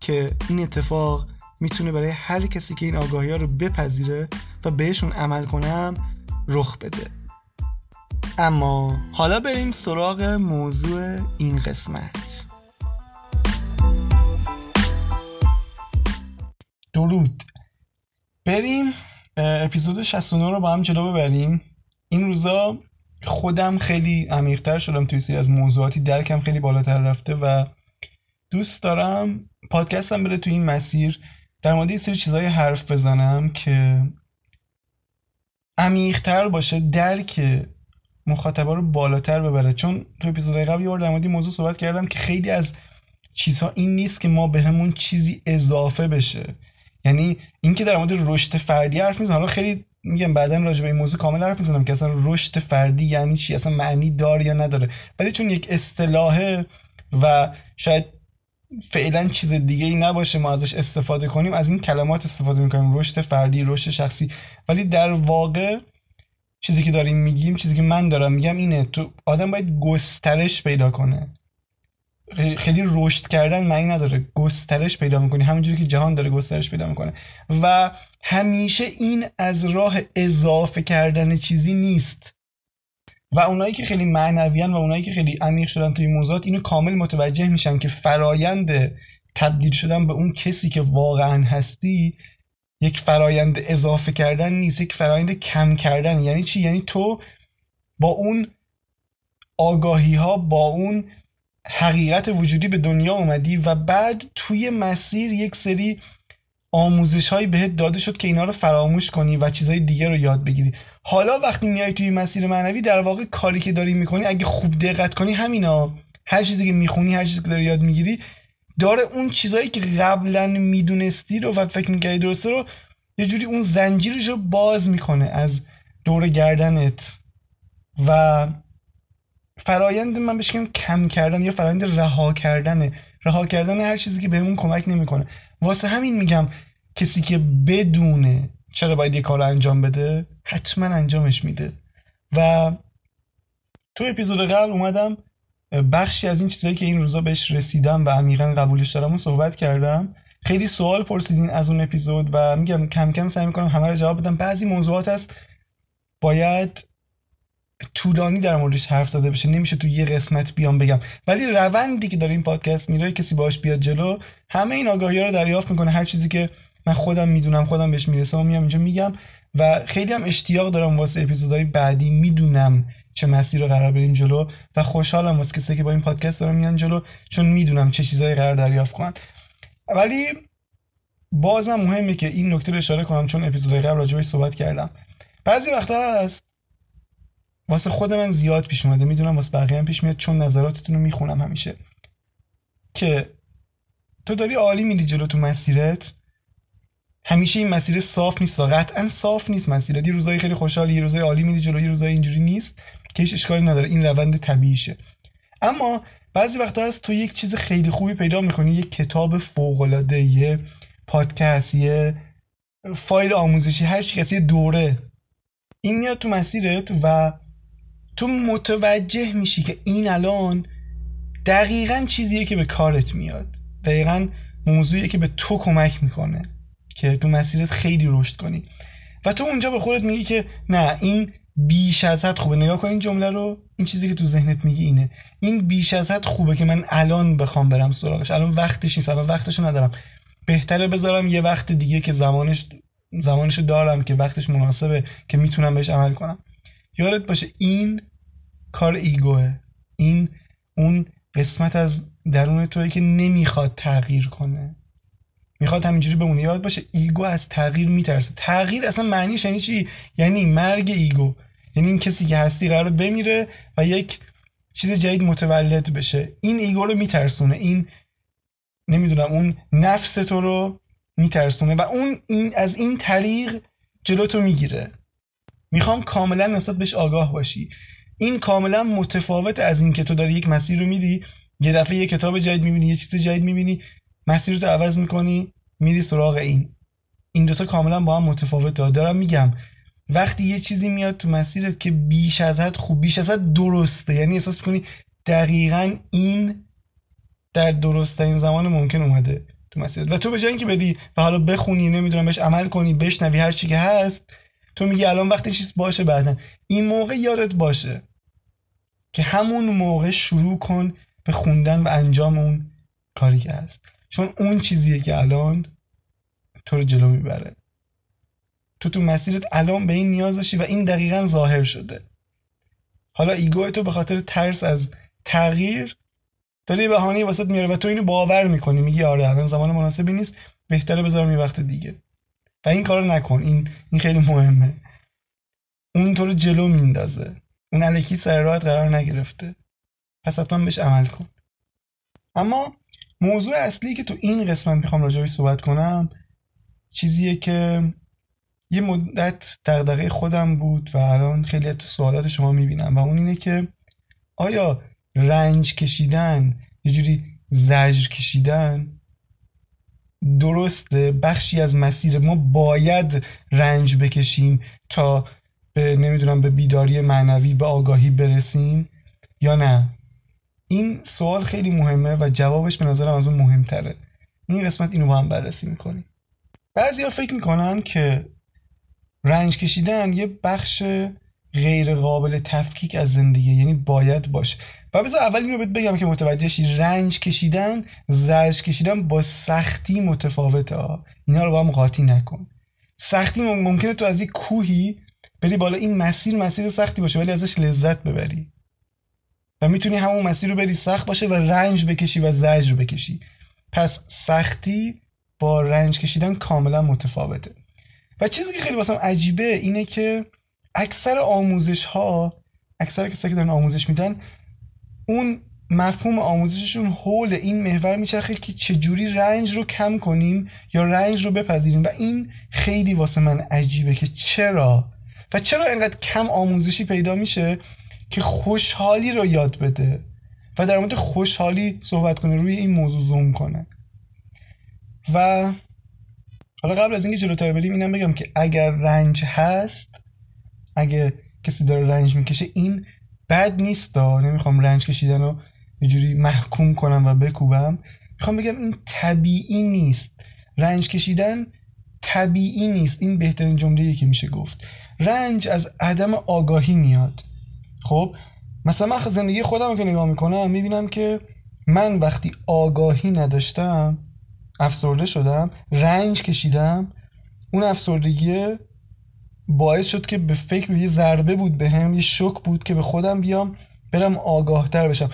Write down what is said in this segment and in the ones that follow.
که این اتفاق می‌تونه برای هر کسی که این آگاهی ها رو بپذیره و بهشون عمل کنم رخ بده. اما حالا بریم سراغ موضوع این قسمت. درود. بریم اپیزود 69 رو با هم جلو ببریم. این روزا خودم خیلی عمیقتر شدم توی سری از موضوعاتی درکم خیلی بالاتر رفته و دوست دارم پادکستم بره توی این مسیر. در مورد یه سری چیزهای حرف بزنم که عمیقتر باشه درک مخاطبا رو بالاتر ببره. چون تو اپیزودهای قبل یه بار در مورد موضوع صحبت کردم که خیلی از چیزها این نیست که ما بهمون چیزی اضافه بشه. یعنی اینکه در مورد رشد فردی حرف می‌زنم. حالا خیلی میگم بعدا راجع به این موضوع کامل حرف می‌زنم که اصلا رشد فردی یعنی چی؟ اصلا معنی داره یا نداره. ولی چون یک اصطلاحه و شاید فعلا چیز دیگه ای نباشه ما ازش استفاده کنیم. از این کلمات استفاده می‌کنیم. رشد فردی رشد شخصی. ولی در واقع چیزی که داریم میگیم چیزی که من دارم میگم اینه. تو آدم باید گسترش پیدا کنه. خیلی رشد کردن معنی نداره. گسترش پیدا می‌کنی. همونجوری که جهان داره گسترش پیدا می‌کنه. و همیشه این از راه اضافه کردن چیزی نیست. و اونایی که خیلی معنویان و اونایی که خیلی عمیق شدن توی موضوعات اینو کامل متوجه میشن که فرایند تبدیل شدن به اون کسی که واقعا هستی یک فرایند اضافه کردن نیست یک فرایند کم کردن. یعنی چی؟ یعنی تو با اون آگاهی ها با اون حقیقت وجودی به دنیا اومدی و بعد توی مسیر یک سری آموزش هایی بهت داده شد که اینا رو فراموش کنی و چیزهای دیگه رو یاد بگیری. حالا وقتی میای توی مسیر معنوی در واقع کاری که داری می‌کنی اگه خوب دقت کنی همینا. هر چیزی که می‌خونی هر چیزی که داری یاد می‌گیری داره اون چیزهایی که قبلا می‌دونستی رو و فکر می‌کردی درسته رو یه جوری اون زنجیرش رو باز می‌کنه از دور گردنت. و فرایند من بهش کم کردن یا فرایند رها کردنه. رها کردن هر چیزی که بهمون کمک نمی‌کنه. واسه همین میگم کسی که بدونه چرا باید یه کار انجام بده؟ حتما انجامش میده. و تو اپیزود قبل اومدم بخشی از این چیزهایی که این روزا بهش رسیدم و عمیقا قبولش دارم و صحبت کردم. خیلی سوال پرسیدین از اون اپیزود و میگم کم کم سعی می‌کنم همه رو جواب بدم. بعضی موضوعات هست باید طولانی در موردش حرف زده بشه. نمیشه تو یه قسمت بیام بگم. ولی روندی که داره این پادکست میره کسی باش بیاد جلو همه این آگاهی رو دریافت می‌کنه. هر چیزی که من خودم می‌دونم خودم بهش می‌رسم و میام اینجا میگم و خیلی هم اشتیاق دارم واسه اپیزودهای بعدی. می‌دونم چه مسیر رو قرار بریم جلو و خوشحالم واسه کسی که با این پادکست دارم میان جلو چون می‌دونم چه چیزهایی قرار دریافت کنن. ولی بازم مهمه که این نکته رو اشاره کنم چون اپیزودهای قبل راجبش صحبت کردم. بعضی وقتا هست واسه خود من زیاد پیش اومده. می‌دونم واسه بقیه هم پیش میاد چون نظراتتون رو می‌خونم همیشه. که تو داری عالی میری جلو تو مسیرت. همیشه این مسیر صاف نیست قطعا صاف نیست مسیرت یه روزایی خیلی خوشحالی یه روزای عالی میری جلو روزای اینجوری نیست که هیچ اشکالی نداره. این روند طبیعیشه. اما بعضی وقتا هست تو یک چیز خیلی خوبی پیدا می‌کنی یک کتاب فوق العاده یه پادکست یه فایل آموزشی هر چی یه دوره. این میاد تو مسیرت و تو متوجه میشی که این الان دقیقا چیزیه که به کارت میاد. دقیقا موضوعیه که به تو کمک می‌کنه. که تو مسیرت خیلی رشد کنی. و تو اونجا به خودت میگی که نه این بیش از حد خوبه. نگاه کن این جمله رو این چیزی که تو ذهنت میگی اینه. این بیش از حد خوبه که من الان بخوام برم سراغش. الان وقتش نیست الان وقتشو ندارم. بهتره بذارم یه وقت دیگه که زمانش زمانشو دارم که وقتش مناسبه که می‌تونم بهش عمل کنم. یادت باشه این کار ایگوه. این اون قسمت از درون توی که نمی‌خواد تغییر کنه. می‌خواد همینجوری بمونه یادت باشه ایگو از تغییر میترسه. تغییر اصلا معنیش یعنی چی؟ یعنی مرگ ایگو. یعنی این کسی که هستی قرار بمیره و یک چیز جدید متولد بشه. این ایگو رو میترسونه. این نمی‌دونم اون نفس تو رو میترسونه و اون این از این طریق جلوتو می‌گیره. می‌خوام کاملا نسبت بهش آگاه باشی. این کاملا متفاوت از این که تو داری یک مسیر رو میری یه دفعه یه کتاب جدید می‌بینی یه چیز جدید می‌بینی مسیر رو عوض می‌کنی میری سراغ این. این دوتا کاملا با هم متفاوته دارم. میگم وقتی یه چیزی میاد تو مسیرت که بیش از حد خوب بیش از حد درسته یعنی احساس می‌کنی دقیقا این در درست ترین زمان ممکن اومده تو مسیرت. و تو به جای اینکه بدی و حالا بخونی نمی‌دونم بهش عمل کنی بشنوی هر چی که هست تو میگی الان وقتی چیز باشه بعدا. این موقع یادت باشه که همون موقع شروع کن به خوندن و انجام اون کاری که هست. چون اون چیزیه که الان تو رو جلو می‌بره. تو تو مسیرت الان به این نیاز داشتی و این دقیقا ظاهر شده. حالا ایگو تو به خاطر ترس از تغییر داره بهانه واسط میاره و تو اینو باور می‌کنی. میگی آره الان زمان مناسبی نیست. بهتره بذارم یه وقت دیگه. و این کارو نکن. این این خیلی مهمه. اون تو رو جلو میندازه. اون الکی سر راحت قرار نگرفته. پس حتما بهش عمل کن. اما موضوع اصلی که تو این قسمت می‌خوام راجعش صحبت کنم چیزیه که یه مدت دغدغه خودم بود و الان خیلی تو سوالات شما می‌بینم و اون اینه که آیا رنج کشیدن یه جوری زجر کشیدن درسته؟ بخشی از مسیر ما باید رنج بکشیم تا به نمی‌دونم به بیداری معنوی به آگاهی برسیم یا نه؟ این سوال خیلی مهمه و جوابش به نظرم از اون مهمتره. این قسمت اینو با هم بررسی می‌کنیم. بعضی ها فکر می‌کنن که رنج کشیدن یه بخش غیر قابل تفکیک از زندگی یعنی باید باشه. و بذار اول اینو بهت بگم که متوجه رنج کشیدن زرج کشیدن با سختی متفاوته. اینا رو با هم قاطی نکن. سختی ممکنه تو از یک کوهی بری بالا این مسیر مسیر سختی باشه ولی ازش لذت ببری. و می‌تونی همون مسیر رو بری سخت باشه و رنج بکشی و زجر بکشی. پس سختی با رنج کشیدن کاملا متفاوته. و چیزی که خیلی واسم عجیبه اینه که اکثر آموزش ها اکثر کسایی که دارن آموزش میدن اون مفهوم آموزششون حول این محور میچرخه که چجوری رنج رو کم کنیم یا رنج رو بپذیریم. و این خیلی واسه من عجیبه که چرا؟ و چرا اینقدر کم آموزشی پیدا میشه؟ که خوشحالی رو یاد بده و در مورد خوشحالی صحبت کنه روی این موضوع زوم کنه. و حالا قبل از اینکه جلوتر بریم اینم بگم که اگر رنج هست اگه کسی داره رنج می‌کشه این بد نیست دا نمی‌خوام رنج کشیدن رو یه جوری محکوم کنم و بکوبم. می‌خوام بگم این طبیعی نیست. رنج کشیدن طبیعی نیست. این بهترین جمله که میشه گفت. رنج از عدم آگاهی میاد. خب مثلا من زندگی خودم که نگاه می‌کنم می‌بینم که من وقتی آگاهی نداشتم افسرده شدم رنج کشیدم اون افسردگی باعث شد که به فکر یه ضربه بود به هم یه شک بود که به خودم بیام برم آگاه تر بشم.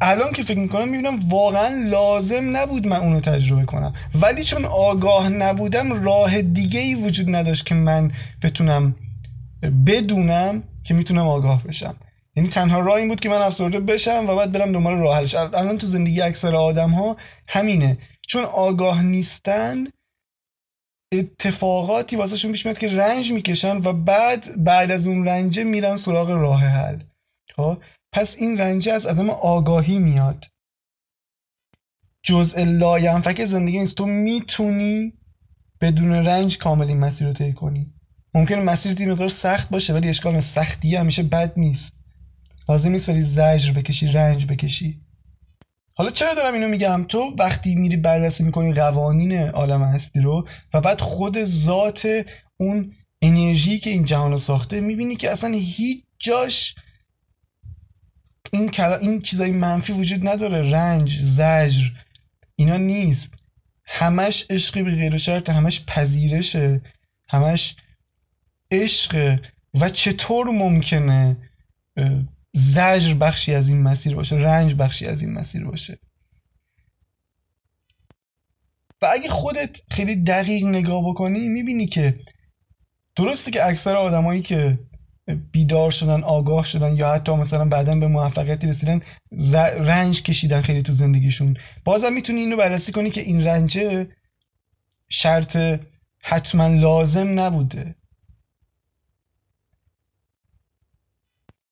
الان که فکر می‌کنم می‌بینم واقعا لازم نبود من اونو تجربه کنم. ولی چون آگاه نبودم راه دیگه ای وجود نداشت که من بتونم بدونم که می‌تونم آگاه بشم. یعنی تنها راه این بود که من افسرده بشم و بعد برم دنبال راه حلش. الان تو زندگی اکثر آدم ها همینه. چون آگاه نیستن اتفاقاتی واسهشون پیش میاد که رنج می‌کشن و بعد بعد از اون رنجه میرن سراغ راه حل. خب؟ پس این رنجه از عدم آگاهی میاد. جزء لاینفک زندگی نیست. تو می‌تونی بدون رنج کامل این مسیر رو طی کنی. ممکن مسیر این مقدار سخت باشه ولی اشکال سختی همیشه بد نیست. لازم نیست ولی زجر بکشی رنج بکشی. حالا چرا دارم اینو میگم؟ تو وقتی میری بررسی می‌کنی قوانین عالم هستی رو و بعد خود ذات اون انرژی که این جهان رو ساخته می‌بینی که اصلا هیچ جاش این این چیزای منفی وجود نداره. رنج زجر اینا نیست. همش عشقی به غیر شرط همش پذیرشه. همش عشق و چطور ممکنه زجر بخشی از این مسیر باشه رنج بخشی از این مسیر باشه. و اگه خودت خیلی دقیق نگاه بکنی می‌بینی که درسته که اکثر آدمایی که بیدار شدن آگاه شدن یا حتی مثلا بعدا به موفقیتی رسیدن رنج کشیدن خیلی تو زندگیشون. بازم می‌تونی اینو بررسی کنی که این رنجه شرط حتما لازم نبوده.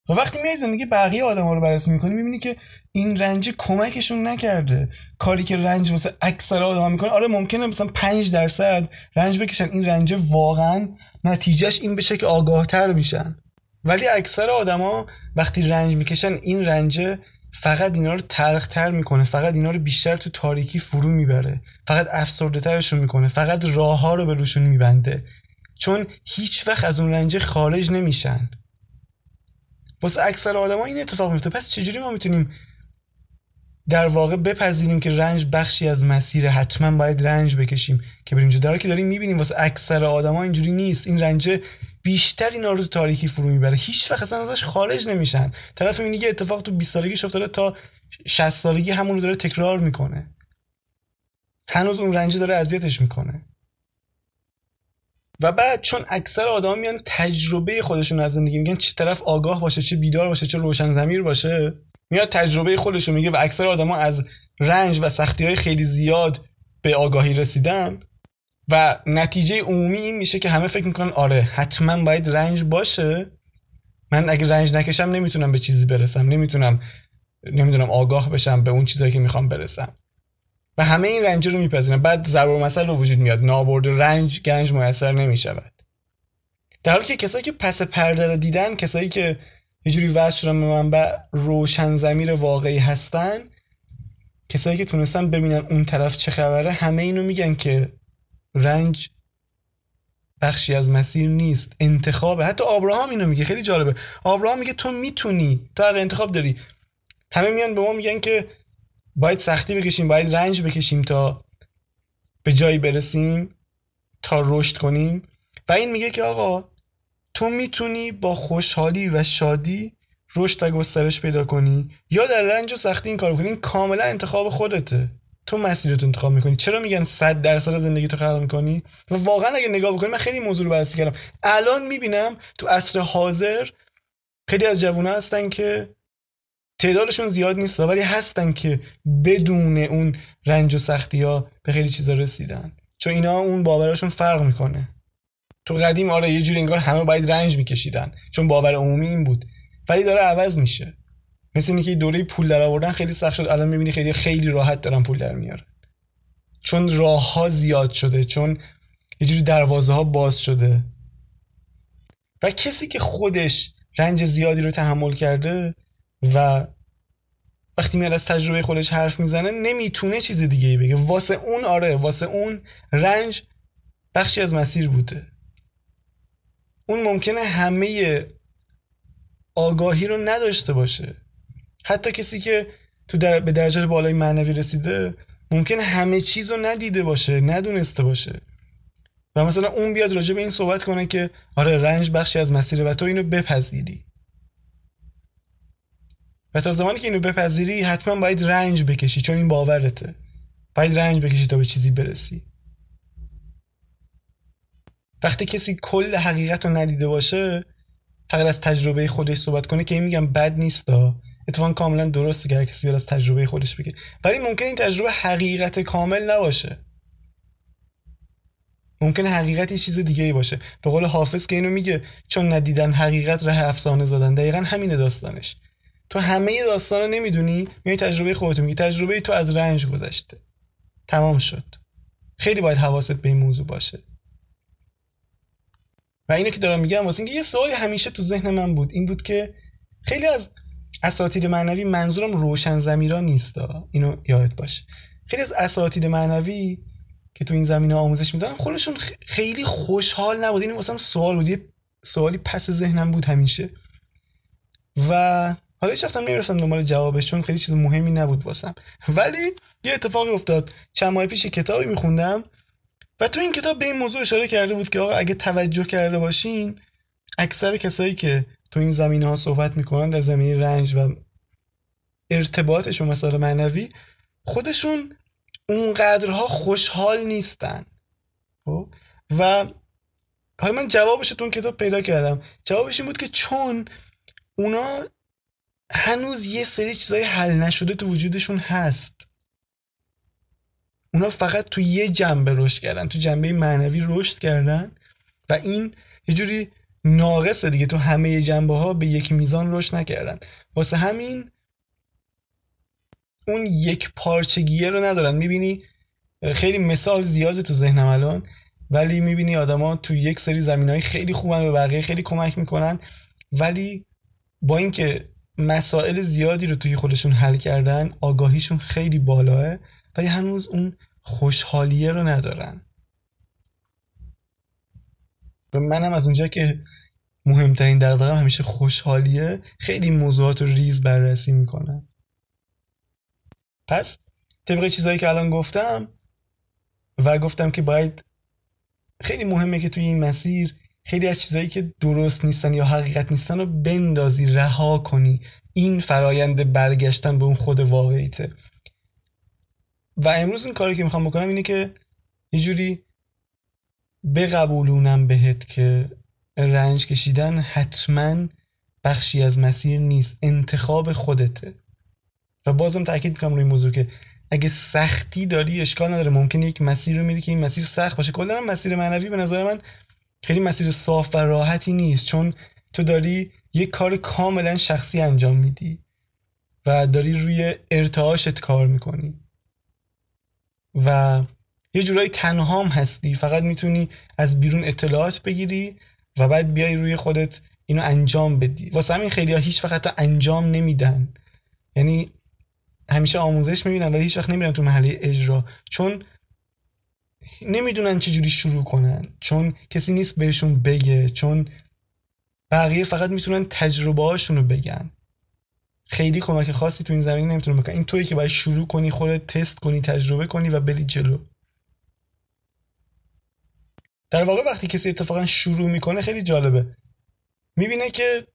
و وقتی میای زندگی بقیه آدم ها رو بررسی می‌کنی می‌بینی که این رنج کمکشون نکرده. کاری که رنج واسه اکثر آدم می‌کنه آره ممکنه مثلا 5 درصد رنج بکشن. این رنج واقعا نتیجهش این بشه که آگاهتر میشن. ولی اکثر آدما وقتی رنج می‌کشن این رنج فقط اینا رو تلختر می‌کنه. فقط اینا رو بیشتر تو تاریکی فرو می‌بره. فقط افسرده ترشون می‌کنه. فقط راه ها رو به روشون میبنده. چون هیچ وقت از اون رنج خارج نمیشن. واسه اکثر آدما این اتفاق میفته پس چجوری ما می‌تونیم در واقع بپذیریم که رنج بخشی از مسیر حتما باید رنج بکشیم که بریم داره که داریم می‌بینیم واسه اکثر آدما اینجوری نیست. این رنج بیشتر اینا رو تاریکی فرو می‌بره. هیچ وقت اصلا ازش خارج نمیشن. طرف می‌بینی که اتفاق تو 20 سالگی افتاده تا 60 سالگی همون رو داره تکرار می‌کنه. هنوز اون رنج داره اذیتش می‌کنه. و بعد چون اکثر آدم میان تجربه خودشون از زندگی میگن چه طرف آگاه باشه چه بیدار باشه چه روشن زمیر باشه میاد تجربه خودشون میگه و اکثر آدما از رنج و سختی های خیلی زیاد به آگاهی رسیدن و نتیجه عمومی این میشه که همه فکر می‌کنن آره حتما باید رنج باشه. من اگه رنج نکشم نمی‌تونم به چیزی برسم نمی‌تونم نمی‌دونم آگاه بشم به اون چیزایی که می‌خوام برسم. و همه این رنج رو میپذیرن. بعد ضرب مسئله رو وجود میاد. نابرد رنج گنج میسر نمی‌شود. در حالی که کسایی که پس پرده رو دیدن کسایی که یه جوری وصل شدن به منبع روشن زمیر واقعی هستن کسایی که تونستن ببینن اون طرف چه خبره همه اینو میگن که رنج بخشی از مسیر نیست. انتخابه. حتی آبراهام اینو میگه. خیلی جالبه. آبراهام میگه تو می‌تونی. تو حق انتخاب داری. همه میان به ما میگن که باید سختی بکشیم باید رنج بکشیم تا به جایی برسیم تا رشد کنیم. و این میگه که آقا تو می‌تونی با خوشحالی و شادی رشد و گسترش پیدا کنی یا در رنج و سختی این کار کنی. این کاملا انتخاب خودته. تو مسیرت انتخاب می‌کنی. چرا میگن 100 درصد زندگی تو خلق می‌کنی؟ و واقعا اگه نگاه بکنی من خیلی موضوع رو بررسی کردم. الان می‌بینم تو عصر حاضر خیلی از جوونا هستن که تعدادشون زیاد نیست ولی هستن که بدون اون رنج و سختی ها به خیلی چیزا رسیدن. چون اینا اون باورشون فرق می‌کنه. تو قدیم آره یه جوری انگار همه باید رنج میکشیدن چون باور عمومی این بود. ولی داره عوض میشه. مثل اینکه دوره پول در آوردن خیلی سخت شد الان می‌بینی خیلی خیلی راحت دارن پول در میارن. چون راه ها زیاد شده چون یه جوری دروازه ها باز شده. و کسی که خودش رنج زیادی رو تحمل کرده و وقتی میاد از تجربه خودش حرف می‌زنه نمی‌تونه چیز دیگه ای بگه. واسه اون آره واسه اون رنج بخشی از مسیر بوده. اون ممکنه همه آگاهی رو نداشته باشه. حتی کسی که تو در... به درجات بالای معنوی رسیده ممکن همه چیز رو ندیده باشه ندونسته باشه. و مثلا اون بیاد راجع به این صحبت کنه که آره رنج بخشی از مسیره و تو اینو بپذیری. و تا زمانی که اینو بپذیری حتما باید رنج بکشی چون این باورته. باید رنج بکشی تا به چیزی برسی. وقتی کسی کل حقیقت رو ندیده باشه فقط از تجربه خودش صحبت کنه که این میگم بد نیست اتفاقا کاملا درسته که هر کسی از تجربه خودش بگه. ولی ممکن این تجربه حقیقت کامل نباشه. ممکن حقیقت یه چیز دیگه ای باشه. به قول حافظ که اینو میگه چون ندیدن حقیقت ره افسانه زدن. دقیقا همینه داستانش. تو همه داستان رو نمی‌دونی؟ میای تجربه خودت میگی تجربه تو از رنج گذشته. تمام شد. خیلی باید حواست به این موضوع باشه. و اینو که دارم میگم واسه اینکه یه سوالی همیشه تو ذهن من بود. این بود که خیلی از اساتید معنوی منظورم روشن زمیرا نیست اینو یادت باشه خیلی از اساتید معنوی که تو این زمینه آموزش میدن خودشون خیلی خوشحال نبود این واسم سوال بود. یه سوالی پس ذهنم بود همیشه. و حالا هیچ وقتم نمی‌رسم دنبال جوابش چون خیلی چیز مهمی نبود واسم. ولی یه اتفاقی افتاد. چند ماه پیش کتابی میخوندم و تو این کتاب به این موضوع اشاره کرده بود که آقا اگه توجه کرده باشین اکثر کسایی که تو این زمینه ها صحبت می‌کنن در زمینه رنج و ارتباطش و مسائل معنوی خودشون اونقدرها خوشحال نیستن. خب؟ و حالا من جوابش تو اون کتاب پیدا کردم. جوابش این بود که چون اونا هنوز یه سری چیزای حل نشده تو وجودشون هست. اونا فقط تو یه جنبه رشد کردن تو جنبه معنوی رشد کردن و این یه جوری ناقصه دیگه. تو همه جنبه ها به یک میزان رشد نکردن. واسه همین اون یک پارچگیه رو ندارن. می‌بینی خیلی مثال زیاده تو ذهنم الان ولی می‌بینی آدما تو یک سری زمین های خیلی خوبن به بقیه خیلی کمک می‌کنن. ولی با اینکه مسائل زیادی رو توی خودشون حل کردن آگاهیشون خیلی بالاه ولی هنوز اون خوشحالیه رو ندارن. و منم از اونجا که مهمترین دقدقم همیشه خوشحالیه خیلی موضوعات رو ریز بررسی می‌کنم. پس طبق چیزهایی که الان گفتم و گفتم که باید خیلی مهمه که توی این مسیر خیلی از چیزهایی که درست نیستن یا حقیقت نیستن رو بندازی رها کنی. این فرایند برگشتن به اون خود واقعیته. و امروز این کاری که می‌خوام بکنم اینه که یه جوری بقبولونم بهت که رنج کشیدن حتما بخشی از مسیر نیست انتخاب خودته. و بازم تاکید می‌کنم روی موضوع که اگه سختی داری اشکال نداره. ممکنه یک مسیر رو میری که این مسیر سخت باشه. کلا مسیر معنوی به نظر من خیلی مسیر صاف و راحتی نیست چون تو داری یک کار کاملا شخصی انجام میدی و داری روی ارتعاشت کار می‌کنی. و یه جورایی تنهام هستی فقط می‌تونی از بیرون اطلاعات بگیری و بعد بیای روی خودت اینو انجام بدی. واسه همین خیلی ها هیچ وقت انجام نمیدن. یعنی همیشه آموزش می‌بینن ولی هیچ وقت نمیرن تو محله اجرا. چون نمی‌دونن چجوری شروع کنن. چون کسی نیست بهشون بگه چون بقیه فقط می‌تونن تجربه هاشون رو بگن. خیلی کمک خاصی تو این زمین نمی‌تونه بکنن این تویی که باید شروع کنی خودت تست کنی تجربه کنی و بری جلو. در واقع وقتی کسی اتفاقا شروع می‌کنه خیلی جالبه. می‌بینه که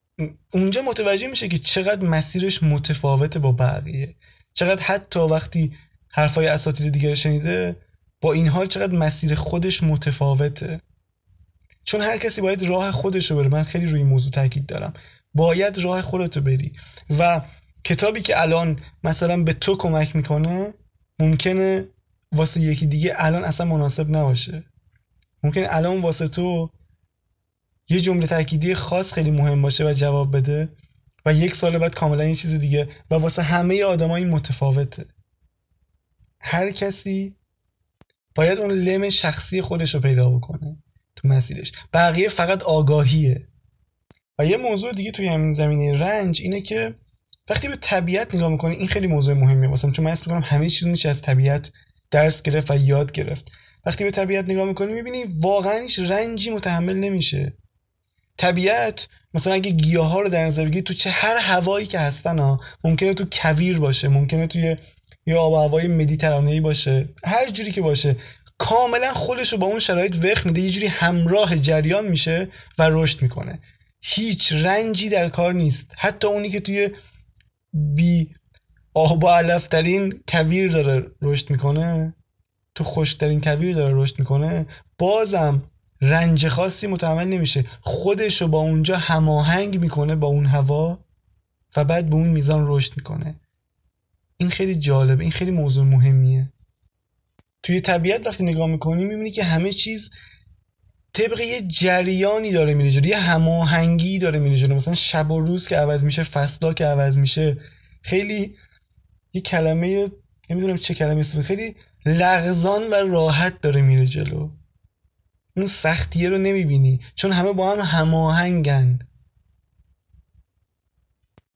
اونجا متوجه میشه که چقدر مسیرش متفاوته با بقیه. چقدر حتی وقتی حرفای اساتید دیگر شنیده با این حال چقدر مسیر خودش متفاوته. چون هر کسی باید راه خودش رو بره. من خیلی روی این موضوع تاکید دارم. باید راه خودتو بری. و کتابی که الان مثلا به تو کمک می‌کنه ممکنه واسه یکی دیگه الان اصلا مناسب نباشه. ممکنه الان واسه تو یه جمله تأکیدی خاص خیلی مهم باشه و جواب بده و یک سال بعد کاملا یه چیز دیگه و واسه همه آدم این متفاوته. هر کسی باید اون لم شخصی خودش رو پیدا بکنه تو مسیرش. بقیه فقط آگاهیه. و یه موضوع دیگه توی همین زمینه رنج اینه که وقتی به طبیعت نگاه می‌کنی این خیلی موضوع مهمیه. واسه چون من اسم می‌کنم همه چیز میشه از طبیعت درس گرفت و یاد گرفت. وقتی به طبیعت نگاه می‌کنی می‌بینی واقعا هیچ رنجی متحمل نمیشه. طبیعت مثلا اگه گیاه ها رو در نظر بگیری تو چه هر هوایی که هستن ها ممکنه تو کویر باشه ممکنه توی یه آب و هوای مدیترانه‌ای باشه. هر جوری که باشه. کاملا خودش رو با اون شرایط وقت میده. یه جوری همراه جریان میشه و رشد می‌کنه. هیچ رنجی در کار نیست. حتی اونی که توی بی آب و علفترین کویر داره رشد می‌کنه. تو خوشترین کویر داره رشد می‌کنه. بازم رنج خاصی متحمل نمیشه. خودش رو با اونجا هماهنگ می‌کنه با اون هوا و بعد به اون میزان رشد می‌کنه. این خیلی جالبه این خیلی موضوع مهمیه. توی طبیعت وقتی نگاه می‌کنی می‌بینی که همه چیز طبق یه جریانی داره میره جلو یه هماهنگی داره میره جلو. مثلا شب و روز که عوض میشه فصلا که عوض میشه خیلی یه کلمه نمی‌دونم چه کلمه است خیلی لغزان و راحت داره میره جلو. اون سختیه رو نمی‌بینی چون همه با هم هماهنگن.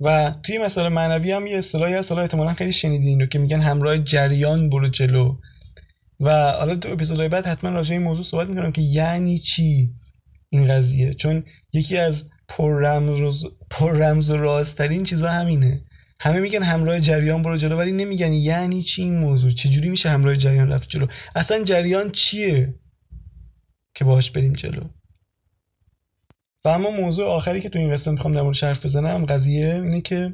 و توی مسئله معنوی هم یه اصطلاحی هست حالا احتمالا خیلی شنیدین رو که میگن همراه جریان برو جلو. و حالا تو اپیزودهای بعد حتما راجع این موضوع صحبت می‌کنم که یعنی چی این قضیه؟ چون یکی از پر رمز, پر رمز و راسترین چیزا همینه. همه میگن همراه جریان برو جلو ولی نمیگن یعنی چی این موضوع؟ چجوری میشه همراه جریان رفت جلو؟ اصلا جریان چیه که باهاش بریم جلو؟ و اما موضوع آخری که تو این قسمت می‌خوام در حرف بزنم قضیه اینه که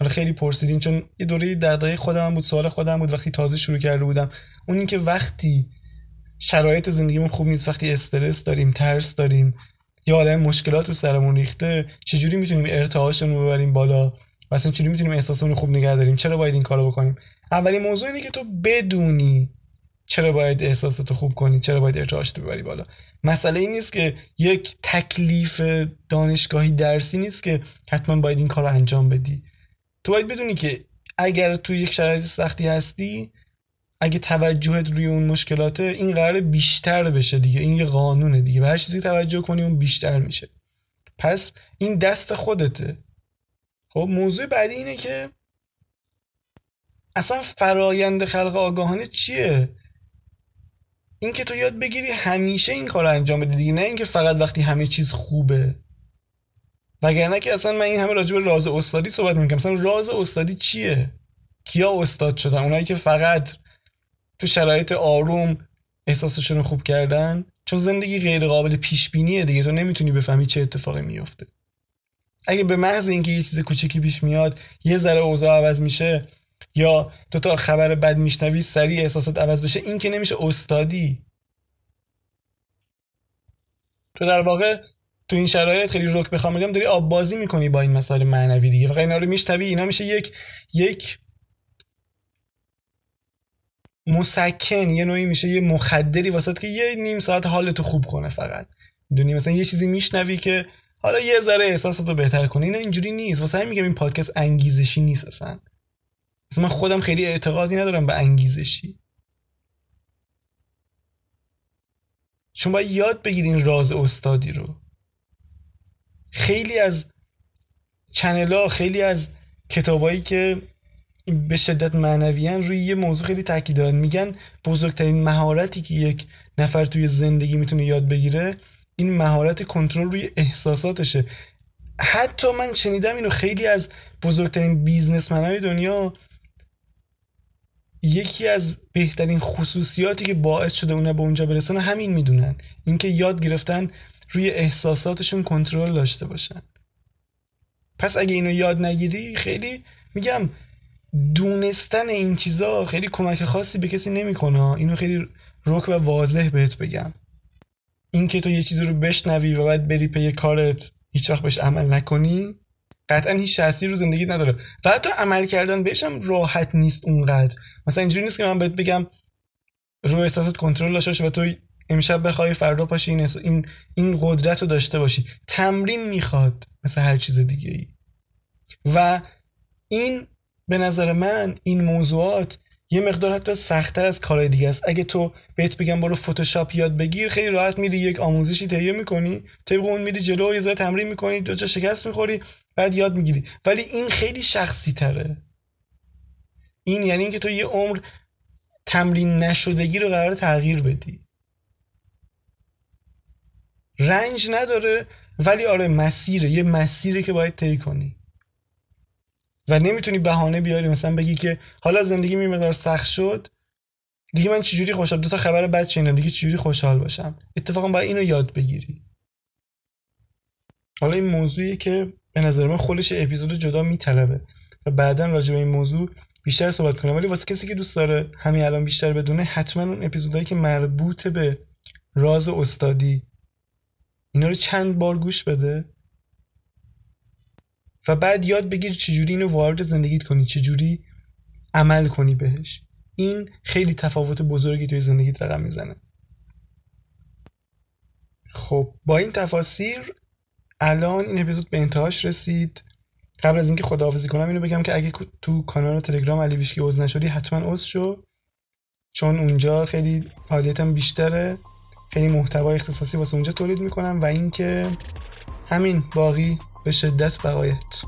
حالا خیلی پرسیدین چون یه دوره دغدغه خودم بود سوال خودم بود وقتی تازه شروع کرده بودم. اون اینکه وقتی شرایط زندگیمون خوب نیست وقتی استرس داریم ترس داریم یا عالم مشکلات رو سرمون ریخته چجوری می‌تونیم ارتعاشمون رو ببریم بالا؟ و اصلا چجوری می‌تونیم احساسمون رو خوب نگه داریم؟ چرا باید این کارو بکنیم؟ اولین موضوع اینه که تو بدونی چرا باید احساساتو خوب کنی؟ چرا باید ارتعاشت ببری بالا؟ مسئله این نیست که یک تکلیف دانشگاهی درسی نیست که حتما باید این کار رو انجام بدی. تو باید بدونی که اگر تو یک شرایط سختی هستی اگه توجهت روی اون مشکلاته این قرار بیشتر بشه دیگه. این یه قانونه دیگه. هر چیزی توجه کنی اون بیشتر میشه. پس این دست خودته. خب موضوع بعدی اینه که اصلا فرایند خلق آگاهانه چیه؟ اینکه تو یاد بگیری همیشه این کار انجام بدی دیگه نه اینکه فقط وقتی همه چیز خوبه. وگرنه که اصلا من این همه راجع به راز استادی صحبت می‌کنم مثلا راز استادی چیه؟ کیا استاد شدن؟ اونایی که فقط تو شرایط آروم احساسشون رو خوب کردن؟ چون زندگی غیر قابل پیش بینیه دیگه. تو نمی‌تونی بفهمی چه اتفاقی میفته اگه به محض اینکه یه چیز کوچکی پیش میاد یه ذره اوضاع عوض میشه یا تو تا خبر بد میشنوی سریع احساسات عوض بشه. این که نمیشه استادی. تو در واقع تو این شرایط خیلی رک بخوام بگم داری آب بازی می‌کنی با این مسائل معنوی دیگه. فقط اینا رو میشنوی اینا میشه یک یک مسکن یه نوعی میشه یه مخدری واسه که یه نیم ساعت حالتو خوب کنه فقط. می‌دونی؟ مثلا یه چیزی میشنوی که حالا یه ذره احساساتو بهتر کنه اینا اینجوری نیست. واسه همین میگم این پادکست انگیزشی نیست اصلا. مثلا من خودم خیلی اعتقادی ندارم به انگیزشی. چون باید یاد بگیرین راز استادی رو. خیلی از چنل ها خیلی از کتابایی که به شدت معنویان روی یه موضوع خیلی تاکید دارن. میگن بزرگترین مهارتی که یک نفر توی زندگی می‌تونه یاد بگیره این مهارت کنترل روی احساساتشه. حتی من شنیدم اینو خیلی از بزرگترین بیزنسمنهای دنیا یکی از بهترین خصوصیاتی که باعث شده اونه به اونجا برسن همین می‌دونن. اینکه یاد گرفتن روی احساساتشون کنترل داشته باشن. پس اگه اینو یاد نگیری خیلی میگم دونستن این چیزا خیلی کمک خاصی به کسی نمی‌کنه. اینو خیلی رک و واضح بهت بگم. اینکه تو یه چیزی رو بشنوی و بعد بری پی کارت هیچ وقت بهش عمل نکنی قطعا هیچ تأثیری رو زندگی نداره. و حتی عمل کردن بهش هم راحت نیست اونقدر. مثلا اینجوری نیست که من بهت بگم رو احساسات کنترل داشته و تو امشب بخوای فردا پاشی این این این قدرت رو داشته باشی. تمرین می‌خواد مثل هر چیز دیگه ای و این به نظر من این موضوعات یه مقدار حتی سختتر از کارهای دیگه است. اگه تو بهت بگم برو فتوشاپ یاد بگیر خیلی راحت میری یک آموزشی تهیه می‌کنی طبق اون میری جلو یه ذره تمرین می‌کنی دو جا شکست می‌خوری بعد یاد می‌گیری. ولی این خیلی شخصی تره این یعنی اینکه تو یه عمر تمرین نشدگی رو قرار تغییر بدی. رنج نداره ولی آره مسیره. یه مسیره که باید طی کنی. و نمی‌تونی بهانه بیاری. مثلا بگی که حالا زندگی می مقدار سخت شد. دیگه من چجوری خوشحال؟ دو تا خبر بد شنیدم. دیگه چجوری خوشحال باشم؟ اتفاقا باید اینو یاد بگیری. حالا این موضوعی که به نظر من خودش اپیزود جدا میطلبه و بعدا راجع به این موضوع بیشتر صحبت کنم. ولی واسه کسی که دوست داره همین الان بیشتر بدونه حتما اون اپیزودهایی که مربوط به راز استادی اینا رو چند بار گوش بده و بعد یاد بگیر چجوری اینو وارد زندگیت کنی چجوری عمل کنی بهش. این خیلی تفاوت بزرگی توی زندگیت رقم می‌زنه. خب با این تفاصیر الان این اپیزود به انتهاش رسید. قبل از اینکه خداحافظی کنم اینو بگم که اگه تو کانال تلگرام علی ویشکی عضو نشدی حتما عضو شو. چون اونجا خیلی فعالیتم بیشتره. خیلی محتوای اختصاصی واسه اونجا تولید می‌کنم و اینکه همین باقی به شدت بقایت.